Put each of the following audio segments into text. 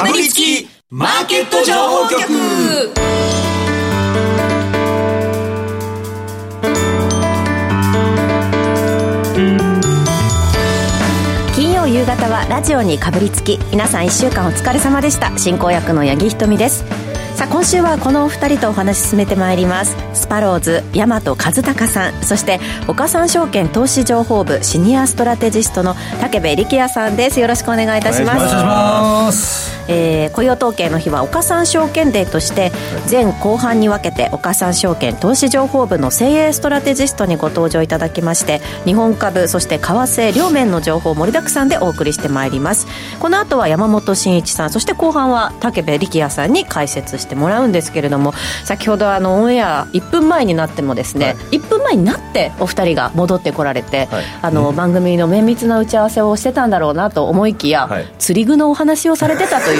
かぶりつきマーケット情報局。金曜夕方はラジオにかぶりつき皆さん1週間お疲れ様でした。進行役の八木ひとみです。さあ今週はこのお二人とお話し進めてまいります。スパローズ大和和孝さん。そして岡三証券投資情報部シニアストラテジストの武部力也さんです。よろしくお願いいたします。お願いしますえー、雇用統計の日は岡三証券デーとして前後半に分けて岡三証券投資情報部の精鋭ストラテジストにご登場いただきまして日本株そして為替両面の情報盛りだくさんでお送りしてまいります。この後は山本慎一さんそして後半は武部力也さんに解説してもらうんですけれども先ほどあのオンエア1分前になってもですね、はい、1分前になってお二人が戻ってこられて、はい、あの、うん、番組の綿密な打ち合わせをしてたんだろうなと思いきや、はい、釣り具のお話をされてたという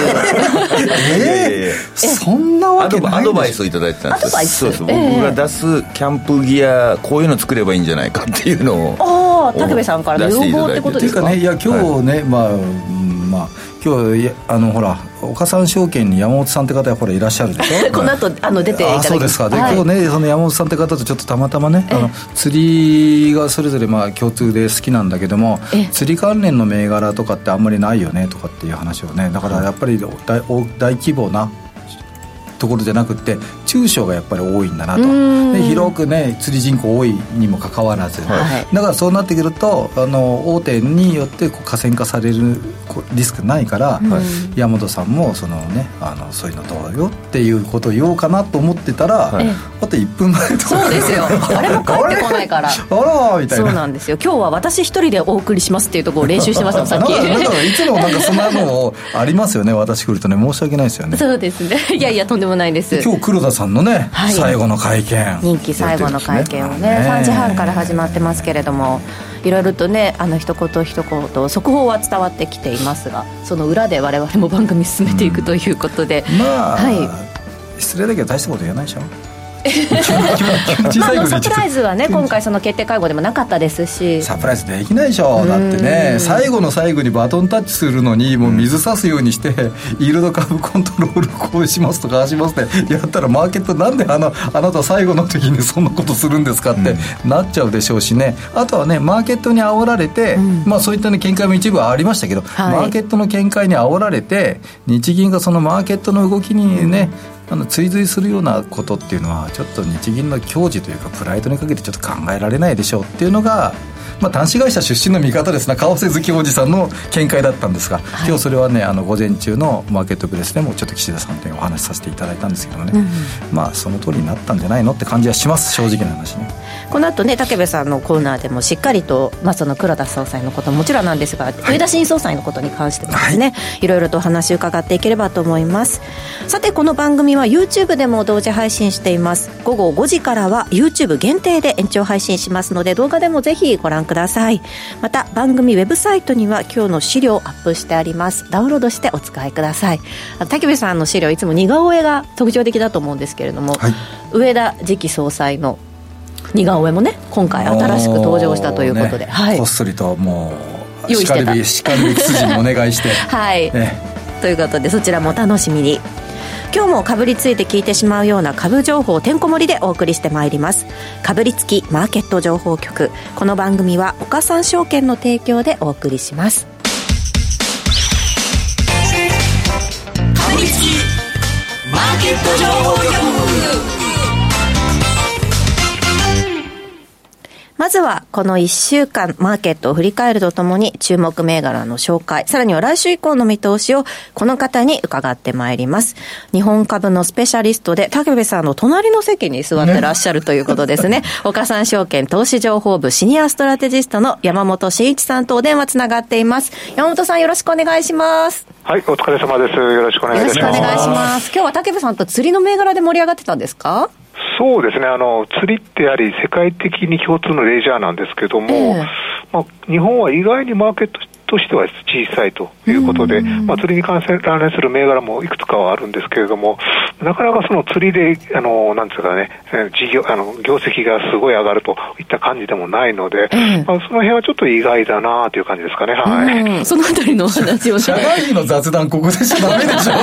えー、そんなわけないアドバイスをいただいてたんですアドバイス？そうです、僕が出すキャンプギアこういうの作ればいいんじゃないかっていうのをああ武部さんからの要望ってことですかねいや今日ね、はい、まあまあ今日あのほら岡三証券に山本さんって方がほらいらっしゃるでしょ？この後あの出ていただきそうですか。で、はい、今日ねその山本さんって方とちょっとたまたまね、あの釣りがそれぞれまあ共通で好きなんだけども釣り関連の銘柄とかってあんまりないよねとかっていう話をね。だからやっぱり大大規模なところじゃなくて中小がやっぱり多いんだなと。で広くね釣り人口多いにもかかわらず、はい、だからそうなってくるとあの大手によってこう河川化されるリスクないから、はい、山本さんもそのねあのそういうのどうよっていうことを言おうかなと思ってたら、はい、あと1分前とか。そうですよ。あれも帰ってこないから。あらみたいな。そうなんですよ。今日は私一人でお送りしますっていうところを練習してましたさっき。だからいつもなんかそんなのありますよね。私来るとね。申し訳ないですよね。そうですね。いやいやとんでもないです。今日黒田さんのね、はい、最後の会見。任期最後の会見をねね。3時半から始まってますけれどもいろいろとねあの一言一言速報は伝わってきていますがその裏で我々も番組進めていくということで、うん、まあ、はい、失礼だけど大したこと言わないでしょ まあ、サプライズはね今回その決定会合でもなかったですし。サプライズできないでしょ。だってね最後の最後にバトンタッチするのにもう水差すようにしてイールド株コントロールこうしますとかああしますってやったらマーケットなんであのあなた最後の時にそんなことするんですかってなっちゃうでしょうしね。あとはねマーケットに煽られて、うん、まあそういったね見解も一部はありましたけど、はい、マーケットの見解に煽られて日銀がそのマーケットの動きにね、あの追随するようなことっていうのはちょっと日銀の矜持というかプライドにかけてちょっと考えられないでしょうっていうのがまあ、端子会社出身の見方ですね為替好きおじさんの見解だったんですが、はい、今日それはねあの午前中のマーケットプレスでもちょっと岸田さんとお話しさせていただいたんですけどね、うん、まあその通りになったんじゃないのって感じはします正直な話ね。この後ね武部さんのコーナーでもしっかりと、まあ、その黒田総裁のことももちろんなんですが、上田新総裁のことに関してもですね、はい、いろいろとお話を伺っていければと思います。さてこの番組は YouTube でも同時配信しています。午後5時からは YouTube 限定で延長配信しますので動画でもぜひご覧ください。また番組ウェブサイトには今日の資料をアップしてあります。ダウンロードしてお使いください。竹部さんの資料いつも似顔絵が特徴的だと思うんですけれども、はい、上田次期総裁の似顔絵もね今回新しく登場したということで、ね、はい、こっそりともうしかるべきしかるべき筋にお願いして。はい、ね、ということでそちらもお楽しみに今日もかぶりついて聞いてしまうような株情報てんこ盛りでお送りしてまいります。かぶりつきマーケット情報局。この番組は岡三証券の提供でお送りします。かぶりつきマーケット情報局。まずはこの1週間マーケットを振り返るとともに注目銘柄の紹介、さらには来週以降の見通しをこの方に伺ってまいります。日本株のスペシャリストで竹部さんの隣の席に座ってらっしゃるということですね。ね 岡三証券投資情報部シニアストラテジストの山本慎一さんとお電話つながっています。山本さんよろしくお願いします。はい、お疲れ様です。よろしくお願いします。よろしくお願いします。今日は竹部さんと釣りの銘柄で盛り上がってたんですか？そうですね。あの、釣りってやはり世界的に共通のレジャーなんですけども、えー、まあ、日本は意外にマーケットとしては小さいということで、まあ、釣りに関連する銘柄もいくつかはあるんですけれども、なかなかその釣りで、あの、なんですかね、事業、あの、業績がすごい上がるといった感じでもないので、まあ、その辺はちょっと意外だなという感じですかね。はい。うん、そのあたりのお話を社会人の雑談、ここでしちゃダメでしょ。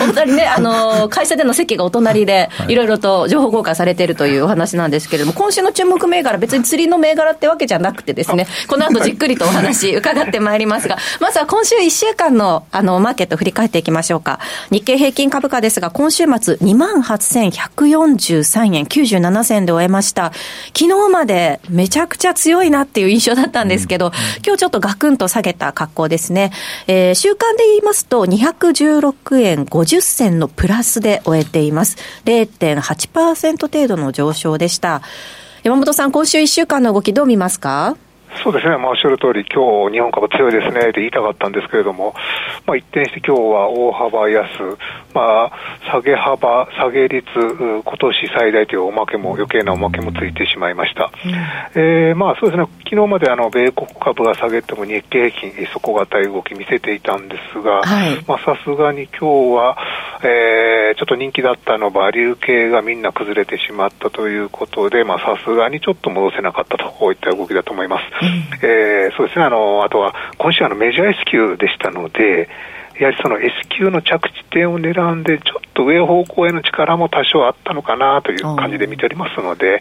お二人ね、あの、会社での席がお隣で、いろいろと情報交換されているというお話なんですけれども、今週の注目銘柄、別に釣りの銘柄ってわけじゃなくてですね、この後じっくりとお話伺ってまいりますが、まずは今週1週間の、あの、マーケット振り返っていきましょうか。日経平均株価ですが、今週末28,143円97銭で終えました。昨日までめちゃくちゃ強いなっていう印象だったんですけど、今日ちょっとガクンと下げた格好ですね。えー、週間で言いますと、216円50銭のプラスで終えています。0.8%程度の上昇でした。山本さん、今週1週間の動きどう見ますかそうですね、まあ、おっしゃる通り、今日日本株強いですねって言いたかったんですけれども、まあ、一転して今日は大幅安、まあ、下げ幅、下げ率、今年最大というおまけも、余計なおまけもついてしまいました。うん、えー、まあ、そうですね、昨日まであの米国株が下げても日経平均、底堅い動き見せていたんですが、さすがに今日は、えー、ちょっと人気だったのバリュー系がみんな崩れてしまったということで、さすがにちょっと戻せなかったと、こういった動きだと思います。えー、そうですね、あの、あとは、今週あのメジャー S q でしたので、やはりその S q の着地点を狙んで、ちょっと上方向への力も多少あったのかなという感じで見ておりますので、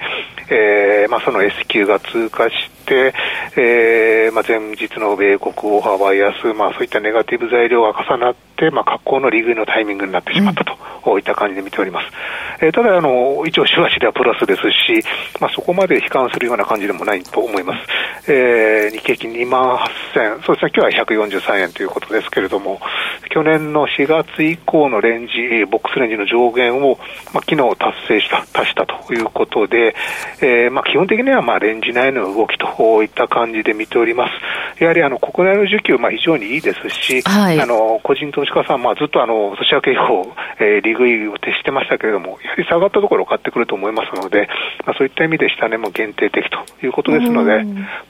えーまあ、その S q が通過して、えーまあ、前日の米国大幅安、まあ、そういったネガティブ材料が重なって、まあ、格好の利食いのタイミングになってしまったと。うんいった感じで見ております。えー、ただあの、一応、週足ではプラスですし、まあ、そこまで悲観するような感じでもないと思います。えー、日経金2万8000、そうですね、今日は143円ということですけれども、去年の4月以降のレンジ、ボックスレンジの上限を、まあ、昨日達成した、達したということで、えー、まあ、基本的にはまあレンジ内の動きといった感じで見ております。やはりあの国内の需給、まあ、非常にいいですし、はい、あの個人投資家さん、まあ、ずっとあの年明け以降、えー、利食いを徹してましたけれども、やはり下がったところを買ってくると思いますので、まあ、そういった意味で下値も限定的ということですので、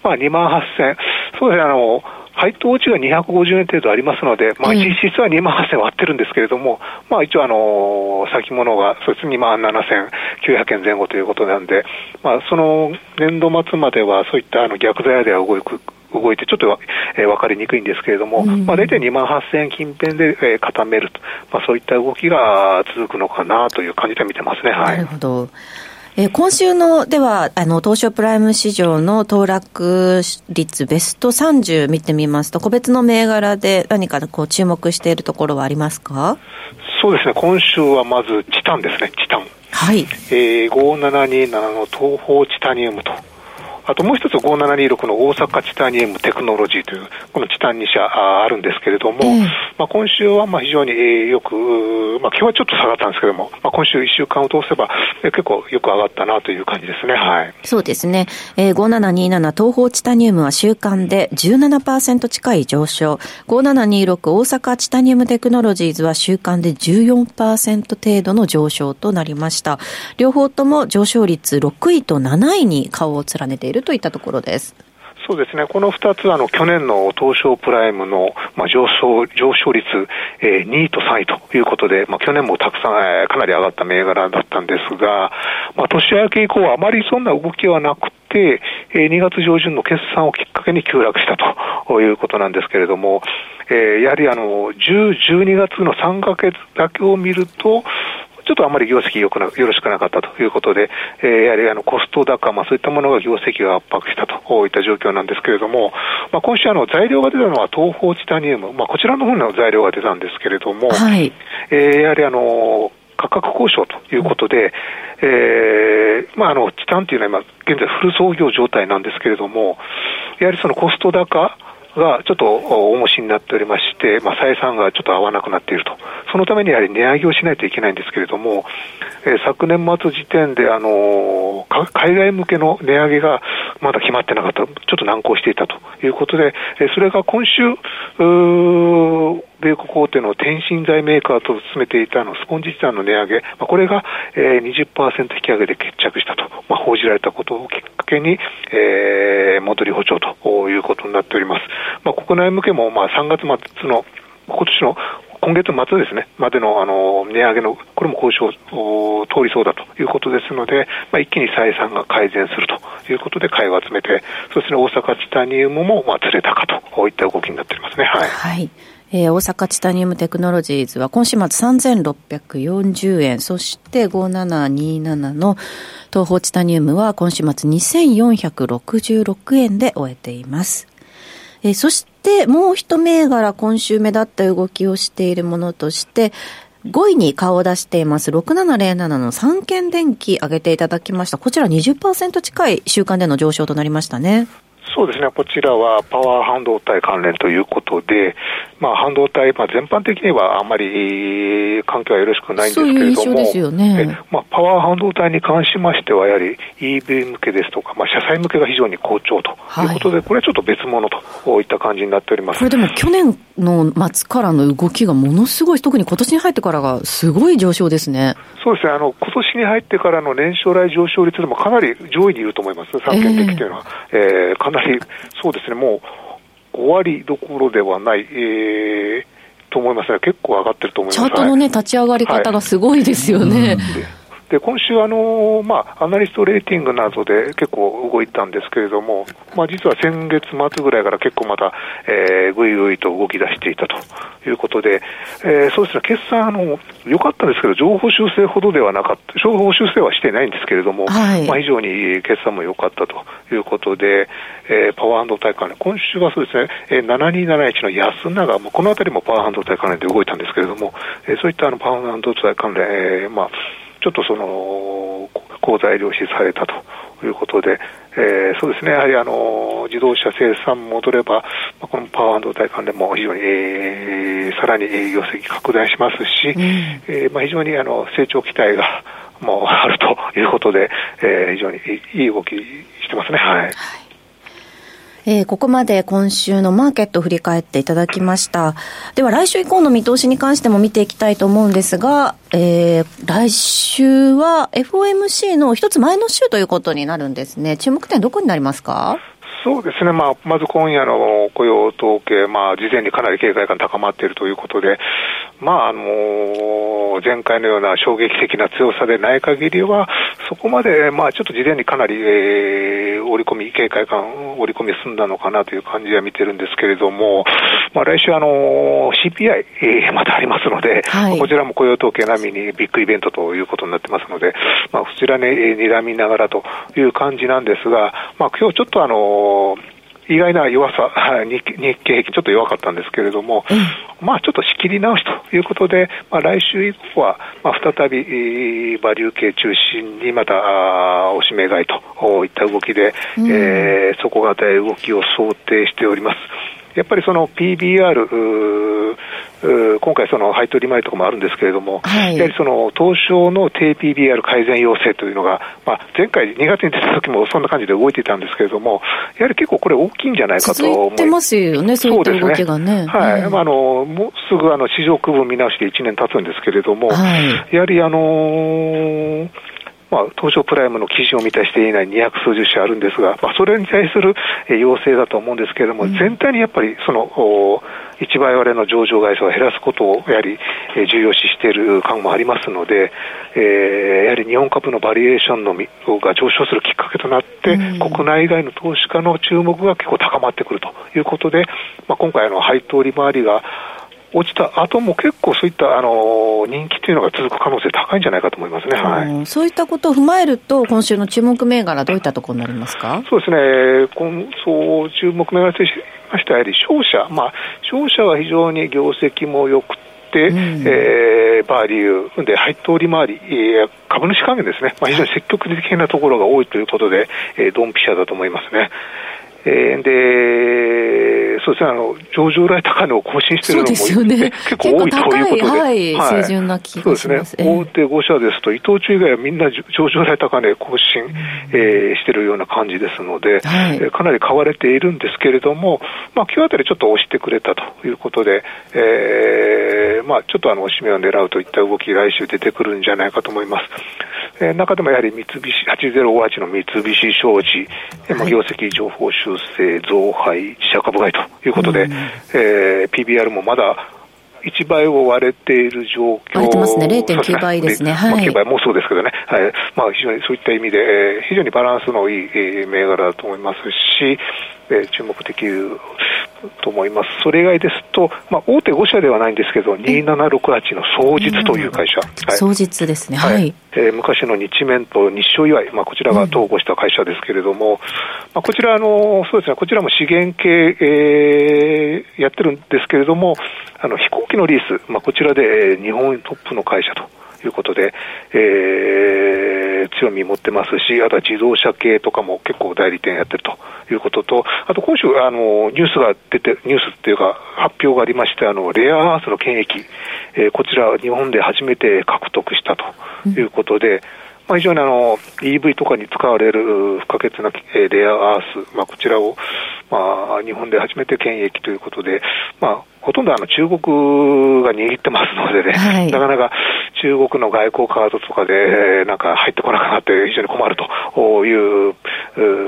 まあ、2万8000、そうですね、あの、配当落ちが250円程度ありますので、まあ、実質は2万8000割ってるんですけれども、まあ、一応、あの先物が、そして2万7900円前後ということなんで、まあ、その年度末までは、そういったあの逆材料で動く動いて、ちょっと、えー、分かりにくいんですけれども、うん、まあ、大体2万8000円近辺で、えー、固めると、まあ、そういった動きが続くのかなという感じで見てますね。はい、なるほど。えー、今週の、では、あの、東証プライム市場の騰落率ベスト30見てみますと、個別の銘柄で何かこう注目しているところはありますか？そうですね、今週はまずチタンですね、チタン。はい。えー、5727の東方チタニウムと。あともう一つ5726の大阪チタニウムテクノロジーという、このチタン2社あるんですけれども、えー、まあ、今週はまあ非常に、えよく、まあ、今日はちょっと下がったんですけれども、まあ、今週1週間を通せば、え結構よく上がったなという感じですね。はい。そうですね。えー、5727東方チタニウムは週間で17%近い上昇。5726大阪チタニウムテクノロジーズは週間で14%程度の上昇となりました。両方とも上昇率6位と7位に顔を連ねているるといったところです。そうですね、この2つ、あの去年の東証プライムの、まあ、上昇上昇率、えー、2位と3位ということで、まあ、去年もたくさん、えー、かなり上がった銘柄だったんですが、まあ、年明け以降はあまりそんな動きはなくて、えー、2月上旬の決算をきっかけに急落したということなんですけれども、えー、やはりあの10、12月の3か月だけを見ると、ちょっとあまり業績よくなよろしくなかったということで、えー、やはりあのコスト高、まあ、そういったものが業績が圧迫したといった状況なんですけれども、まあ、今週あの材料が出たのは東方チタニウム、まあ、こちらの方の材料が出たんですけれども、はい、えー、やはりあの価格交渉ということで、えーまあ、あのチタンというのは今、現在、フル操業状態なんですけれども、やはりそのコスト高、がちょっと重しになっておりまして、まあ、採算がちょっと合わなくなっていると、そのためにやはり値上げをしないといけないんですけれども、えー、昨年末時点で、あのー、海外向けの値上げがまだ決まってなかった、ちょっと難航していたということで、えー、それが今週、米国大手の天津材メーカーと進めていたのスポンジチタンの値上げ、まあ、これが、えー、20%引き上げで決着したと、まあ、報じられたことをきっかけに、えー、戻り補助ということになっております。まあ、国内向けも、まあ、3月末の今年の今月末ですね、までのあの値上げの、これも交渉通りそうだということですので、まあ、一気に採算が改善するということで買いを集めて、そして大阪チタニウムもまあずれ高といった動きになっておりますね。はい。はいえー、大阪チタニウムテクノロジーズは今週末3640円、そして5727の東方チタニウムは今週末2466円で終えています。えー、そしてもう一銘柄今週目立った動きをしているものとして、5位に顔を出しています6707の三軒電機上げていただきました。こちら20%近い週間での上昇となりましたね。そうですね、こちらはパワー半導体関連ということで、まあ、半導体、まあ、全般的にはあまり環境はよろしくないんですけれども、ね、まあ、パワー半導体に関しましては、やはり EV 向けですとか、まあ、車載向けが非常に好調ということで、はい、これはちょっと別物といった感じになっております。これでも去年の末からの動きがものすごい、特に今年に入ってからがすごい上昇ですね。そうですね、あの今年に入ってからの年初来上昇率でもかなり上位にいると思います、三権的というのは、えー、えー、かなり、そうですね、もう5割どころではない、えー、と思いますね、結構上がってると思います。チャートのね、立ち上がり方がすごいですよね。はいうんで今週あの、まあ、アナリストレーティングなどで結構動いたんですけれども、まあ、実は先月末ぐらいから結構また、えー、ぐいぐいと動き出していたということで、えー、そうですね、決算あの、良かったんですけど、情報修正ほどではなかった、情報修正はしていないんですけれども、はい、まあ、非常に決算も良かったということで、えー、パワー半導体関連、今週はそうですね、えー、7271の安永、もこのあたりもパワー半導体関連で動いたんですけれども、えー、そういったあのパワー半導体関連、えーまあちょっとその、好材料視されたということで、えー、そうですね、やはりあの自動車生産戻れば、まあ、このパワー半導体関連も非常に、えー、さらに営業績拡大しますし、うん、えー、まあ、非常にあの成長期待がもうあるということで、えー、非常にいい動きしてますね。はい、はいえー、ここまで今週のマーケットを振り返っていただきました。では来週以降の見通しに関しても見ていきたいと思うんですが、えー、来週は FOMC の一つ前の週ということになるんですね。注目点どこになりますか？そうですね、まあ、まず今夜の雇用統計、まあ、事前にかなり警戒感高まっているということで、まあ、あの前回のような衝撃的な強さでない限りは、そこまで、まあ、ちょっと事前にかなり、えー、織り込み、警戒感、織り込み済んだのかなという感じは見てるんですけれども、まあ、来週、あの CPI、えー、またありますので、はい、こちらも雇用統計並みにビッグイベントということになってますので、まあ、こちらね、睨みながらという感じなんですが、まあ、今日ちょっとあの意外な弱さ、日経平均ちょっと弱かったんですけれども、うん、まあちょっと仕切り直しということで、まあ、来週以降は、まあ、再びバリュー系中心にまたおしめ買いといった動きで、うん、えー、底堅い動きを想定しております。やっぱりその PBR、今回、その配当利回りとかもあるんですけれども、はい、やはりその東証の低 PBR 改善要請というのが、まあ、前回2月に出た時もそんな感じで動いていたんですけれども、やはり結構これ大きいんじゃないかと思いますよね、そういった動きがね。ねはい、うん、まあ、あのもうすぐあの市場区分見直して1年経つんですけれども、はい、やはりあのーまあ、東証プライムの記事を満たしていない200数十社あるんですが、まあ、それに対する要請だと思うんですけれども、うん、全体にやっぱりその一倍割れの上場会社を減らすことをやはり重要視している感もありますので、えー、やはり日本株のバリエーションのが上昇するきっかけとなって、うん、国内外の投資家の注目が結構高まってくるということで、まあ、今回の配当利回りが落ちた後も結構そういったあの人気というのが続く可能性高いんじゃないかと思いますね、はい、そういったことを踏まえると、今週の注目銘柄、どういったところになりますか？そうですね、そう注目銘柄としましては、やはり商社、まあ、商社は非常に業績も良くて、うん、えー、バーリューで配当利回り、えー、株主還元ですね、まあ、非常に積極的なところが多いということで、えー、ドンピシャだと思いますね。えー、で、そうですね、あの、上場来高値を更新しているのも、ね、結構多いということで。はい、はい、水準な気がします。そうですね。大手5社ですと、伊藤忠以外はみんな上場来高値更新、うん、えー、しているような感じですので、はい、かなり買われているんですけれども、まあ、今日あたりちょっと押してくれたということで、えー、まあ、ちょっとあの、押し目を狙うといった動き、来週出てくるんじゃないかと思います。えー、中でもやはり三菱、8058の三菱商事、はい、業績情報修正、増配、自社株買いということで、うん、えー、PBR もまだ1倍を割れている状況。割れてますね。0.9倍ですね。はいまあ、9倍もそうですけどね、はい。まあ、非常にそういった意味で、えー非常にバランスのいい、えー銘柄だと思いますし、えー注目できると思います。それ以外ですと、まあ、大手5社ではないんですけど、2768の総実という会社。はい。総実ですね。ははい。い、えー昔の日面と日照祝い、まあ、こちらが統合した会社ですけれども、まあ、こちらあの、そうですね、こちらも資源系、えーやってるんですけれども、あの飛行機のリース、まあ、こちらで、えー日本トップの会社と。いうことで、えー強み持ってますし、あとは自動車系とかも結構代理店やってるということと、あと今週、あのニュースが出て、ニュースっていうか、発表がありまして、あのレアアースの権益、えーこちら、日本で初めて獲得したということで、まあ、非常にあの EV とかに使われる不可欠なえーレアアース、まあ、こちらを、まあ、日本で初めて権益ということで、まあ、ほとんどあの中国が握ってますのでね、はいなかなか中国の外交カードとかで、えーなんか入ってこなくなって非常に困るという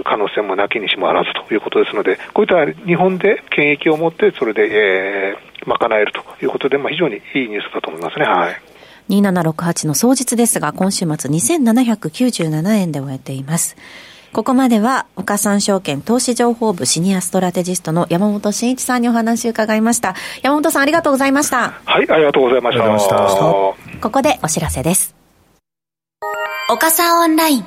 可能性もなきにしもあらずということですので、こういった日本で権益を持って、それで、えー賄えるということで、まあ、非常にいいニュースだと思いますね。はい2768の総実ですが、今週末2797円で終えています。ここまでは、岡三証券投資情報部シニアストラテジストの山本慎一さんにお話を伺いました。山本さんありがとうございました。はい、ありがとうございました。ありがとうございましたここでお知らせです。岡さんオンライン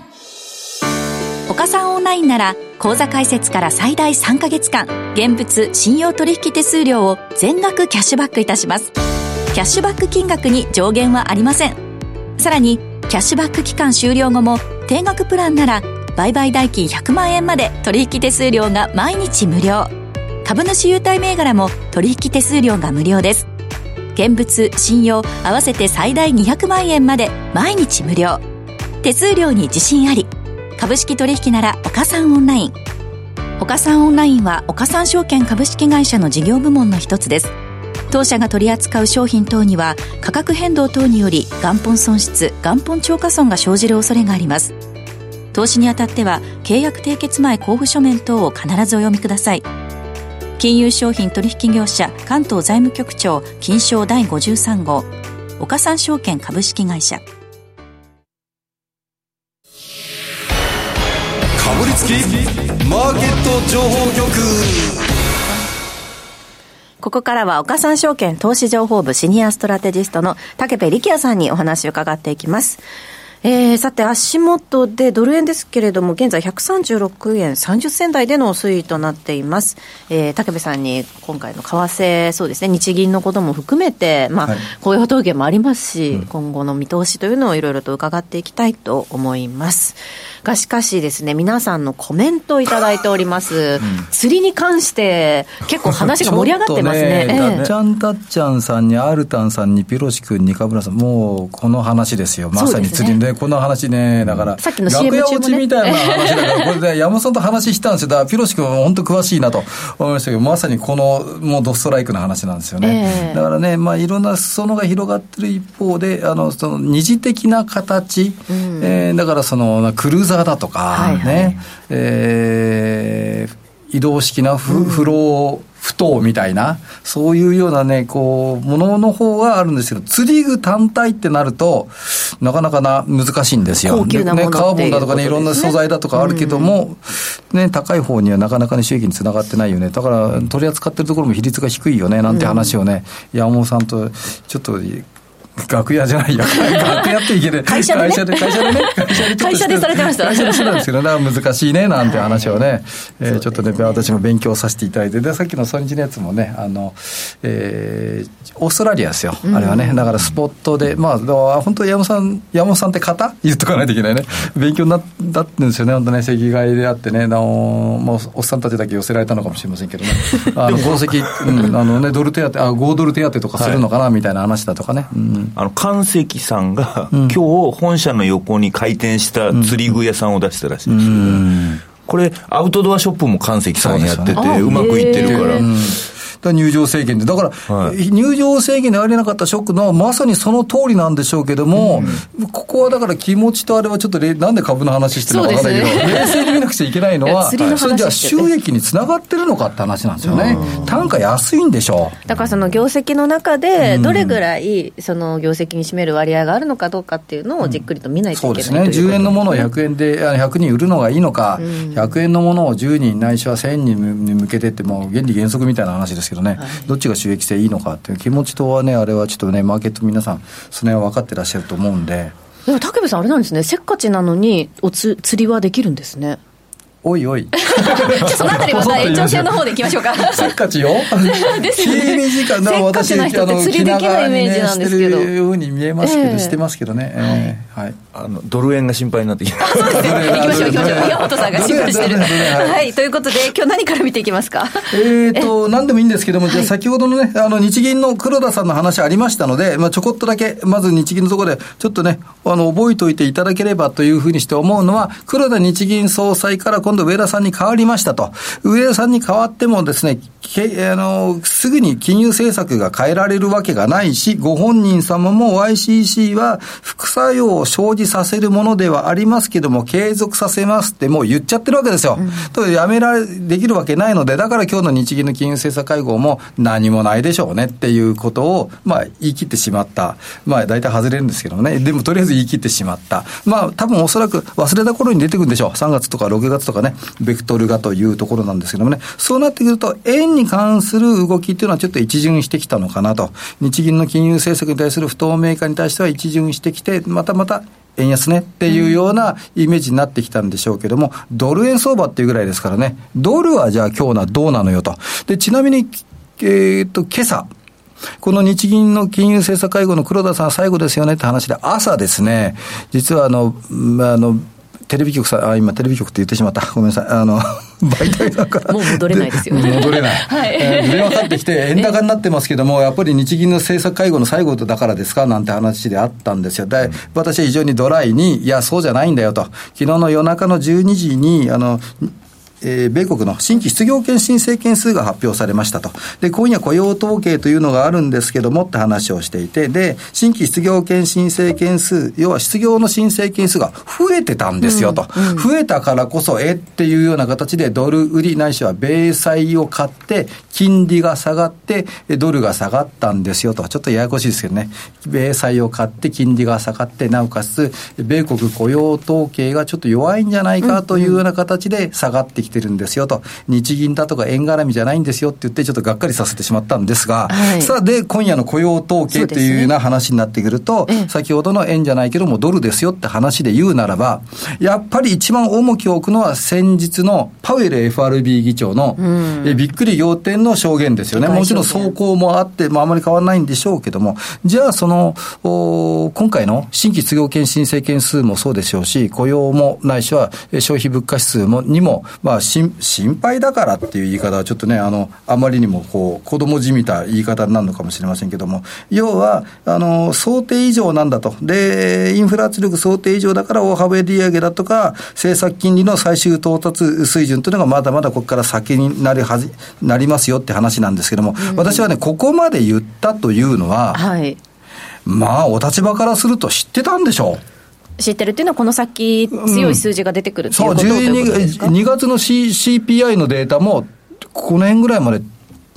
岡さんオンラインなら口座開設から最大3ヶ月間現物信用取引手数料を全額キャッシュバックいたしますキャッシュバック金額に上限はありません。さらにキャッシュバック期間終了後も定額プランなら売買代金100万円まで取引手数料が毎日無料。株主優待銘柄も取引手数料が無料です。現物信用合わせて最大200万円まで毎日無料。手数料に自信あり株式取引なら岡三オンライン。岡三オンラインは岡三証券株式会社の事業部門の一つです。当社が取り扱う商品等には価格変動等により元本損失元本超過損が生じる恐れがあります。投資にあたっては契約締結前交付書面等を必ずお読みください。金融商品取引業者関東財務局長金賞第53号。岡三証券株式会社。かぶりつきマーケット情報局。ここからは岡三証券投資情報部シニアストラテジストの竹部力也さんにお話を伺っていきます。えー、さて、足元でドル円ですけれども、現在136円30銭台での推移となっています。えー、竹部さんに今回の為替、そうですね、日銀のことも含めて、まあ、はい雇用統計もありますし、今後の見通しというのをいろいろと伺っていきたいと思います。が、しかしですね、皆さんのコメントをいただいております。釣りに関して、結構話が盛り上がってますね。ちょっとええちゃんたっちゃんさんに、アルタンさんに、ピロシ君に、カブラさん、もうこの話ですよ。まさに釣りで、この話ね、だから、さっきの CM 楽屋中もね落ちみたいな話だから、これで山本さんと話したんですよ。だから、ピロシ君は本当詳しいなと思いましたけど、まさにこの、もうドストライクな話なんですよね。ええだからね、まあ、いろんな裾野が広がってる一方で、あの、その二次的な形、えーだからその、クルーザーだとか、はいはい。ね、えー移動式なフ,、フロー、不当みたいな、そういうようなね、こう、ものの方があるんですけど、釣り具単体ってなると、なかなかな、難しいんですよ。高級なものね、カーボンだとかね、いろんな素材だとかあるけども、ね、高い方にはなかなかね、収益につながってないよね。だから、取り扱ってるところも比率が低いよね、なんて話をね、山本さんと、ちょっと、楽屋じゃないや、楽屋っていけない。会社でね。会社で、会社でね。会社でされてました。会社でしてたんですけどね、難しいね、なんて話をね、えーちょっとね、私も勉強させていただいて、で、さっきのソニチのやつもね、あの、えーオーストラリアですよ、あれはね。だからスポットで、まあ、本当山本さん、山本さんって方？言っとかないといけないね。勉強になったってんですよね、本当ね、席替えであってね、あの、もうおっさんたちだけ寄せられたのかもしれませんけどね。あの、合席、うん、あのね、ドル手当、あ、5ドル手当とかするのかな、みたいな話だとかね。うんあの、関石さんが、今日本社の横に開店した釣り具屋さんを出したらしいんですけど、これ、アウトドアショップも関石さんやってて、そうまくいってるから。ら入場制限で。だから、はい。入場制限でありえなかったショックの、まさにその通りなんでしょうけども、ここはだから気持ちとあれはちょっとれ、なんで株の話してるのかわからないけど、ね 冷静に見なくちゃいけないのは、の話それじゃあ収益につながってるのかって話なんですよね。単価安いんでしょう。だからその業績の中で、どれぐらいその業績に占める割合があるのかどうかっていうのをじっくりと見ないとそいうけない、ですね、10円のものを100円で、あ100人売るのがいいのか、100円のものを10人ないしは1000人に向けてって、もう原理原則みたいな話ですけどね、どっちが収益性いいのかっていう気持ちとはね、あれはちょっとね、マーケット皆さん、その辺は分かってらっしゃると思うんで、でも武部さん、あれなんですね、せっかちなのにおつ釣りはできるんですね。おいおい、じゃあそのあたりまた延長戦の方でいきましょうか。せっかちよ？ですよね君時間だせっかちな人って釣りできないイメージなんですけどしてるように見えますけど、ええしてますけどね。ええはい。あのドル円が心配になってきたそうですね。行きましょう行きましょう。岩本さんが心配してる。はいはい。ということで、今日何から見ていきますか？えーと、何でもいいんですけども、じゃあ先ほどのね、あの、日銀の黒田さんの話ありましたので、まあ、ちょこっとだけ、まず日銀のところで、ちょっとね、あの、覚えておいていただければというふうにして思うのは、黒田日銀総裁から今度上田さんに変わりましたと。上田さんに変わってもですね、けあの、すぐに金融政策が変えられるわけがないし、ご本人様も YCC は副作用を生じさせるものではありますけども、継続させますってもう言っちゃってるわけですよ。とやめられ、できるわけないので、だから今日の日銀の金融政策会合も何もないでしょうねっていうことを、まあ言い切ってしまった。まあ大体外れるんですけどもね。でもとりあえず言い切ってしまった。まあ多分おそらく忘れた頃に出てくるんでしょう。3月とか6月とかね、ねベクトルがというところなんですけどもね。そうなってくると、円に関する動きっていうのはちょっと一巡してきたのかなと。日銀の金融政策に対する不透明化に対しては一巡してきて、またまた円安ねっていうようなイメージになってきたんでしょうけども、ドル円相場っていうぐらいですからね、ドルはじゃあ今日はどうなのよと。で、ちなみに、えーっと、今朝、この日銀の金融政策会合の黒田さん最後ですよねって話で、朝ですね、実はあの、まああの、テレビ局さん、あ、今テレビ局って言ってしまった。ごめんなさい。あの、媒体だから。もう戻れないですよね戻れない。はいえー電話かかってきて、円高になってますけども、やっぱり日銀の政策会合の最後だからですか？なんて話であったんですよ。で、私は非常にドライに、いや、そうじゃないんだよと。昨日の夜中の12時に、あの、えー米国の新規失業権申請件数が発表されましたと。で、今夜雇用統計というのがあるんですけどもって話をしていて、で、新規失業権申請件数、要は失業の申請件数が増えてたんですよと。増えたからこそ、えっていうような形でドル売りないしは米債を買って、金利が下がって、えドルが下がったんですよと。ちょっとややこしいですけどね。米債を買って、金利が下がって、なおかつ、米国雇用統計がちょっと弱いんじゃないかというような形で下がってきてるんですよと。日銀だとか円絡みじゃないんですよって言って、ちょっとがっかりさせてしまったんですが、はい。さあ、で、今夜の雇用統計というような話になってくると、ええ。先ほどの円じゃないけども、ドルですよって話で言うならば、やっぱり一番重きを置くのは先日のパウエル FRB 議長の、えびっくり仰天の証言ですよね。もちろん走行もあって、まあ、あまり変わらないんでしょうけども、じゃあ、その、お今回の新規失業権申請件数もそうでしょうし、雇用もないしはえ消費物価指数もにも、まあ、心心配だからっていう言い方はちょっとね、あの、あまりにもこう、子供じみた言い方になるのかもしれませんけども、要は、あの、想定以上なんだと。で、インフラ圧力想定以上だから大幅利上げだとか、政策金利の最終到達水準というのがまだまだここから先になりはず、なりますよって話なんですけども、私はね、ここまで言ったというのは、はい。まあ、お立場からすると知ってたんでしょう。知ってるっていうのは、この先、強い数字が出てくるっていうそう、こと、ということですか？12 2月の、C、CPI のデータも、この辺ぐらいまで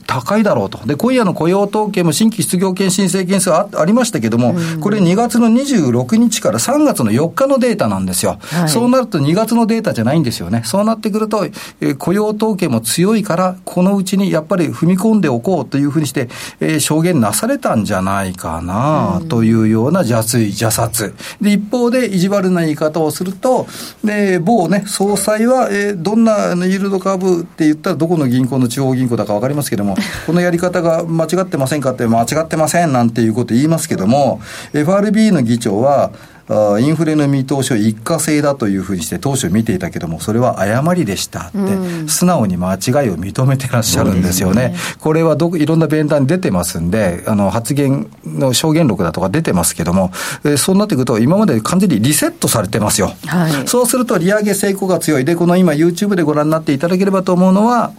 高いだろうと。で、今夜の雇用統計も新規失業権申請件数あありましたけども、これ2月の26日から3月の4日のデータなんですよ。はいそうなると2月のデータじゃないんですよね。そうなってくると、えー雇用統計も強いから、このうちにやっぱり踏み込んでおこうというふうにして、えー証言なされたんじゃないかな、というような邪推、邪殺。で、一方で意地悪な言い方をすると、で、某ね、総裁は、えーどんなイールドカーブって言ったらどこの銀行の地方銀行だかわかりますけども、このやり方が間違ってませんかって、間違ってませんなんていうこと言いますけども、FRB の議長は、あインフレの見通しを一過性だというふうにして当初見ていたけども、それは誤りでしたって、素直に間違いを認めてらっしゃるんですよね。これはどこいろんな弁談に出てますんで、あの発言の証言録だとか出てますけども、えーそうなってくると、今まで完全にリセットされてますよ。はいそうすると利上げ成功が強い。で、この今 YouTube でご覧になっていただければと思うのは、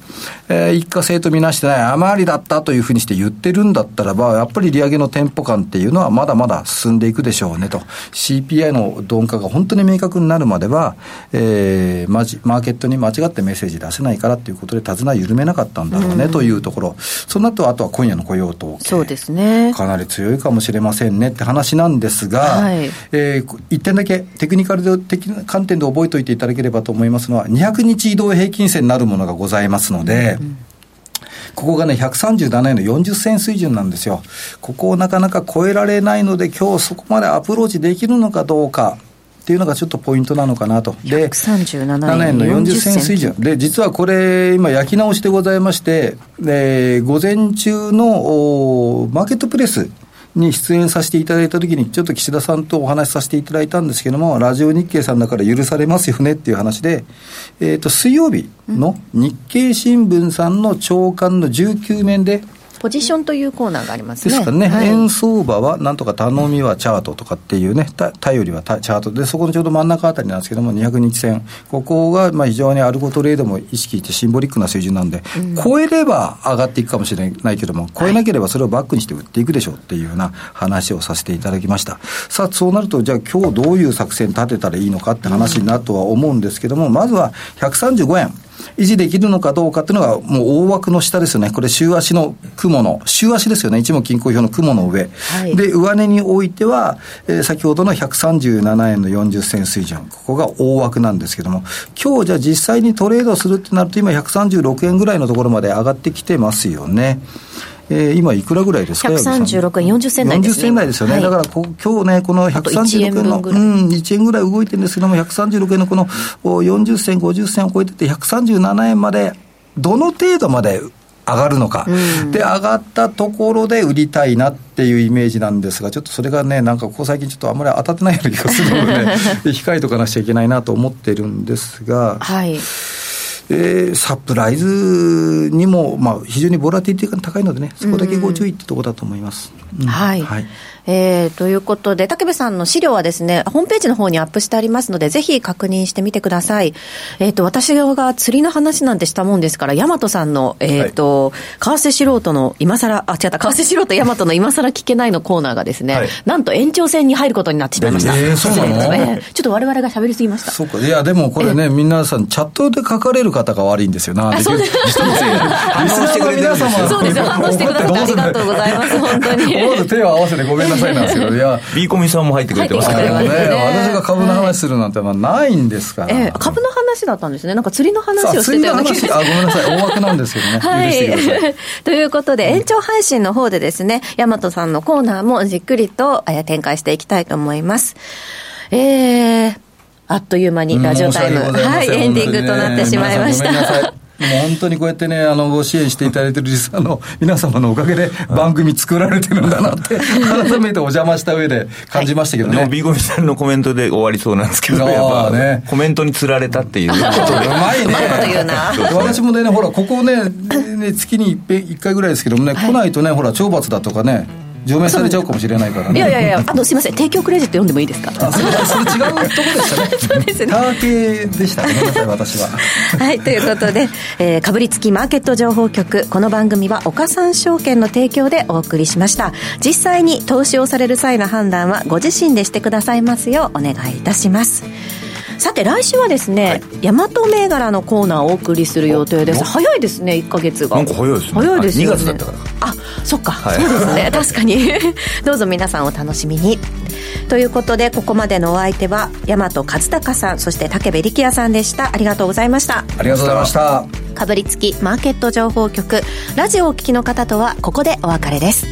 えー一過性とみなしてない、余りだったというふうにして言ってるんだったらば、やっぱり利上げのテンポ感っていうのはまだまだ進んでいくでしょうねと。CPI の鈍化が本当に明確になるまでは、えーマジマーケットに間違ってメッセージ出せないからということで、手綱緩めなかったんだろうねというところ。その後、あとは今夜の雇用統計。そうですね。かなり強いかもしれませんねって話なんですが、はいえー一点だけテクニカル的な観点で覚えておいていただければと思いますのは、200日移動平均線なるものがございますので、ここがね、137円の40銭水準なんですよ。ここをなかなか超えられないので、今日そこまでアプローチできるのかどうか。っていうのがちょっとポイントなのかなと。で、137 7円の40銭水準。で、実はこれ、今焼き直しでございまして、で午前中のおマーケットプレスに出演させていただいたときに、ちょっと岸田さんとお話しさせていただいたんですけども、ラジオ日経さんだから許されますよねっていう話で、えっ、と、水曜日の日経新聞さんの朝刊の19面で、ポジションというコーナーがありますね。ですからね、はい円相場はなんとか頼みはチャートとかっていうね、た頼りはたチャートで、そこのちょうど真ん中あたりなんですけども、200日線、ここがまあ非常にアルゴトレードも意識してシンボリックな水準なんで、超えれば上がっていくかもしれないけども、超えなければそれをバックにして売っていくでしょうっていうような話をさせていただきました。さあ、そうなると、じゃあ今日どういう作戦立てたらいいのかって話になるとは思うんですけども、まずは135円。維持できるのかどうかっていうのが、もう大枠の下ですよね。これ、週足の雲の、週足ですよね。一目均衡表の雲の上。はいで、上値においては、えー先ほどの137円の40銭水準。ここが大枠なんですけども、今日じゃあ実際にトレードするってなると、今136円ぐらいのところまで上がってきてますよね。えー今いくらぐらいですか136円40銭台ですね40銭台ですよね。はい。だからこ、今日ね、このあと1円136円の、分ぐらい。うん、1円ぐらい動いてるんですけども、136円のこのお40銭、50銭を超えてて、137円まで、どの程度まで上がるのか、で、上がったところで売りたいなっていうイメージなんですが、ちょっとそれがね、なんかここ最近ちょっとあんまり当たってないような気がするので、ね、控えとかなくちゃいけないなと思ってるんですが、はい。えーサプライズにも、まあ、非常にボラティティが高いのでね、そこだけご注意ってところだと思います。うんはい。はいえーということで、武部さんの資料はですね、ホームページの方にアップしてありますので、ぜひ確認してみてください。えっ、と、私が釣りの話なんてしたもんですから、大和さんの、えっ、と、為替素人の今更、あ、違った、為替素人大和の今更聞けないのコーナーがですね、はいなんと延長戦に入ることになってしまいました。えーそうなの？えーちょっと我々が喋りすぎました。そうか。いや、でもこれね、皆さん、チャットで書かれる方が悪いんですよな。あそうですリスナーの皆様そうですよ、反応してくださってありがとうございます、本当に。思わず手を合わせてごめんなさいなんですけど、いや、B コミさんも入ってくれてますかあのね、私が株の話するなんてのはないんですから。えー株の話だったんですね。なんか釣りの話をしてたような気が話、あ、ごめんなさい、大枠なんですけどね。はいい。ということで、延長配信の方でですね、大和さんのコーナーもじっくりとえー展開していきたいと思います。えー、あっという間にラジオタイム、はいエンディングとなってしまいました。いもう本当にこうやってね、あの、ご支援していただいてるリスナーの皆様のおかげで番組作られてるんだなって、改めてお邪魔した上で感じましたけどでもね。B コミさんのコメントで終わりそうなんですけど、やっぱねコメントに釣られたっていうことで。うまいね。うまいこと言うな私もね、ほら、ここね、ね月に一回ぐらいですけどもね、来ないとね、ほら、懲罰だとかね、除名されちゃうかもしれないからね。いやいやいや、あの、すいません、提供クレジット読んでもいいですか？あそれそれ違うとこでしたね。そうですねター系でした。ごめんなさい、私は。はい、ということで、えー、かぶりつきマーケット情報局。この番組は岡三証券の提供でお送りしました。実際に投資をされる際の判断はご自身でしてくださいますようお願いいたします。さて来週はですね、大和銘柄のコーナーをお送りする予定です。早いですね1か月が。なんか早いですね。早いですよね。あ2月だったから。あそっか、はい。そうですね。確かに。どうぞ皆さんお楽しみに。ということでここまでのお相手は大和和孝さんそして武部力也さんでした。ありがとうございました。ありがとうございました。かぶりつきマーケット情報局ラジオをお聞きの方とはここでお別れです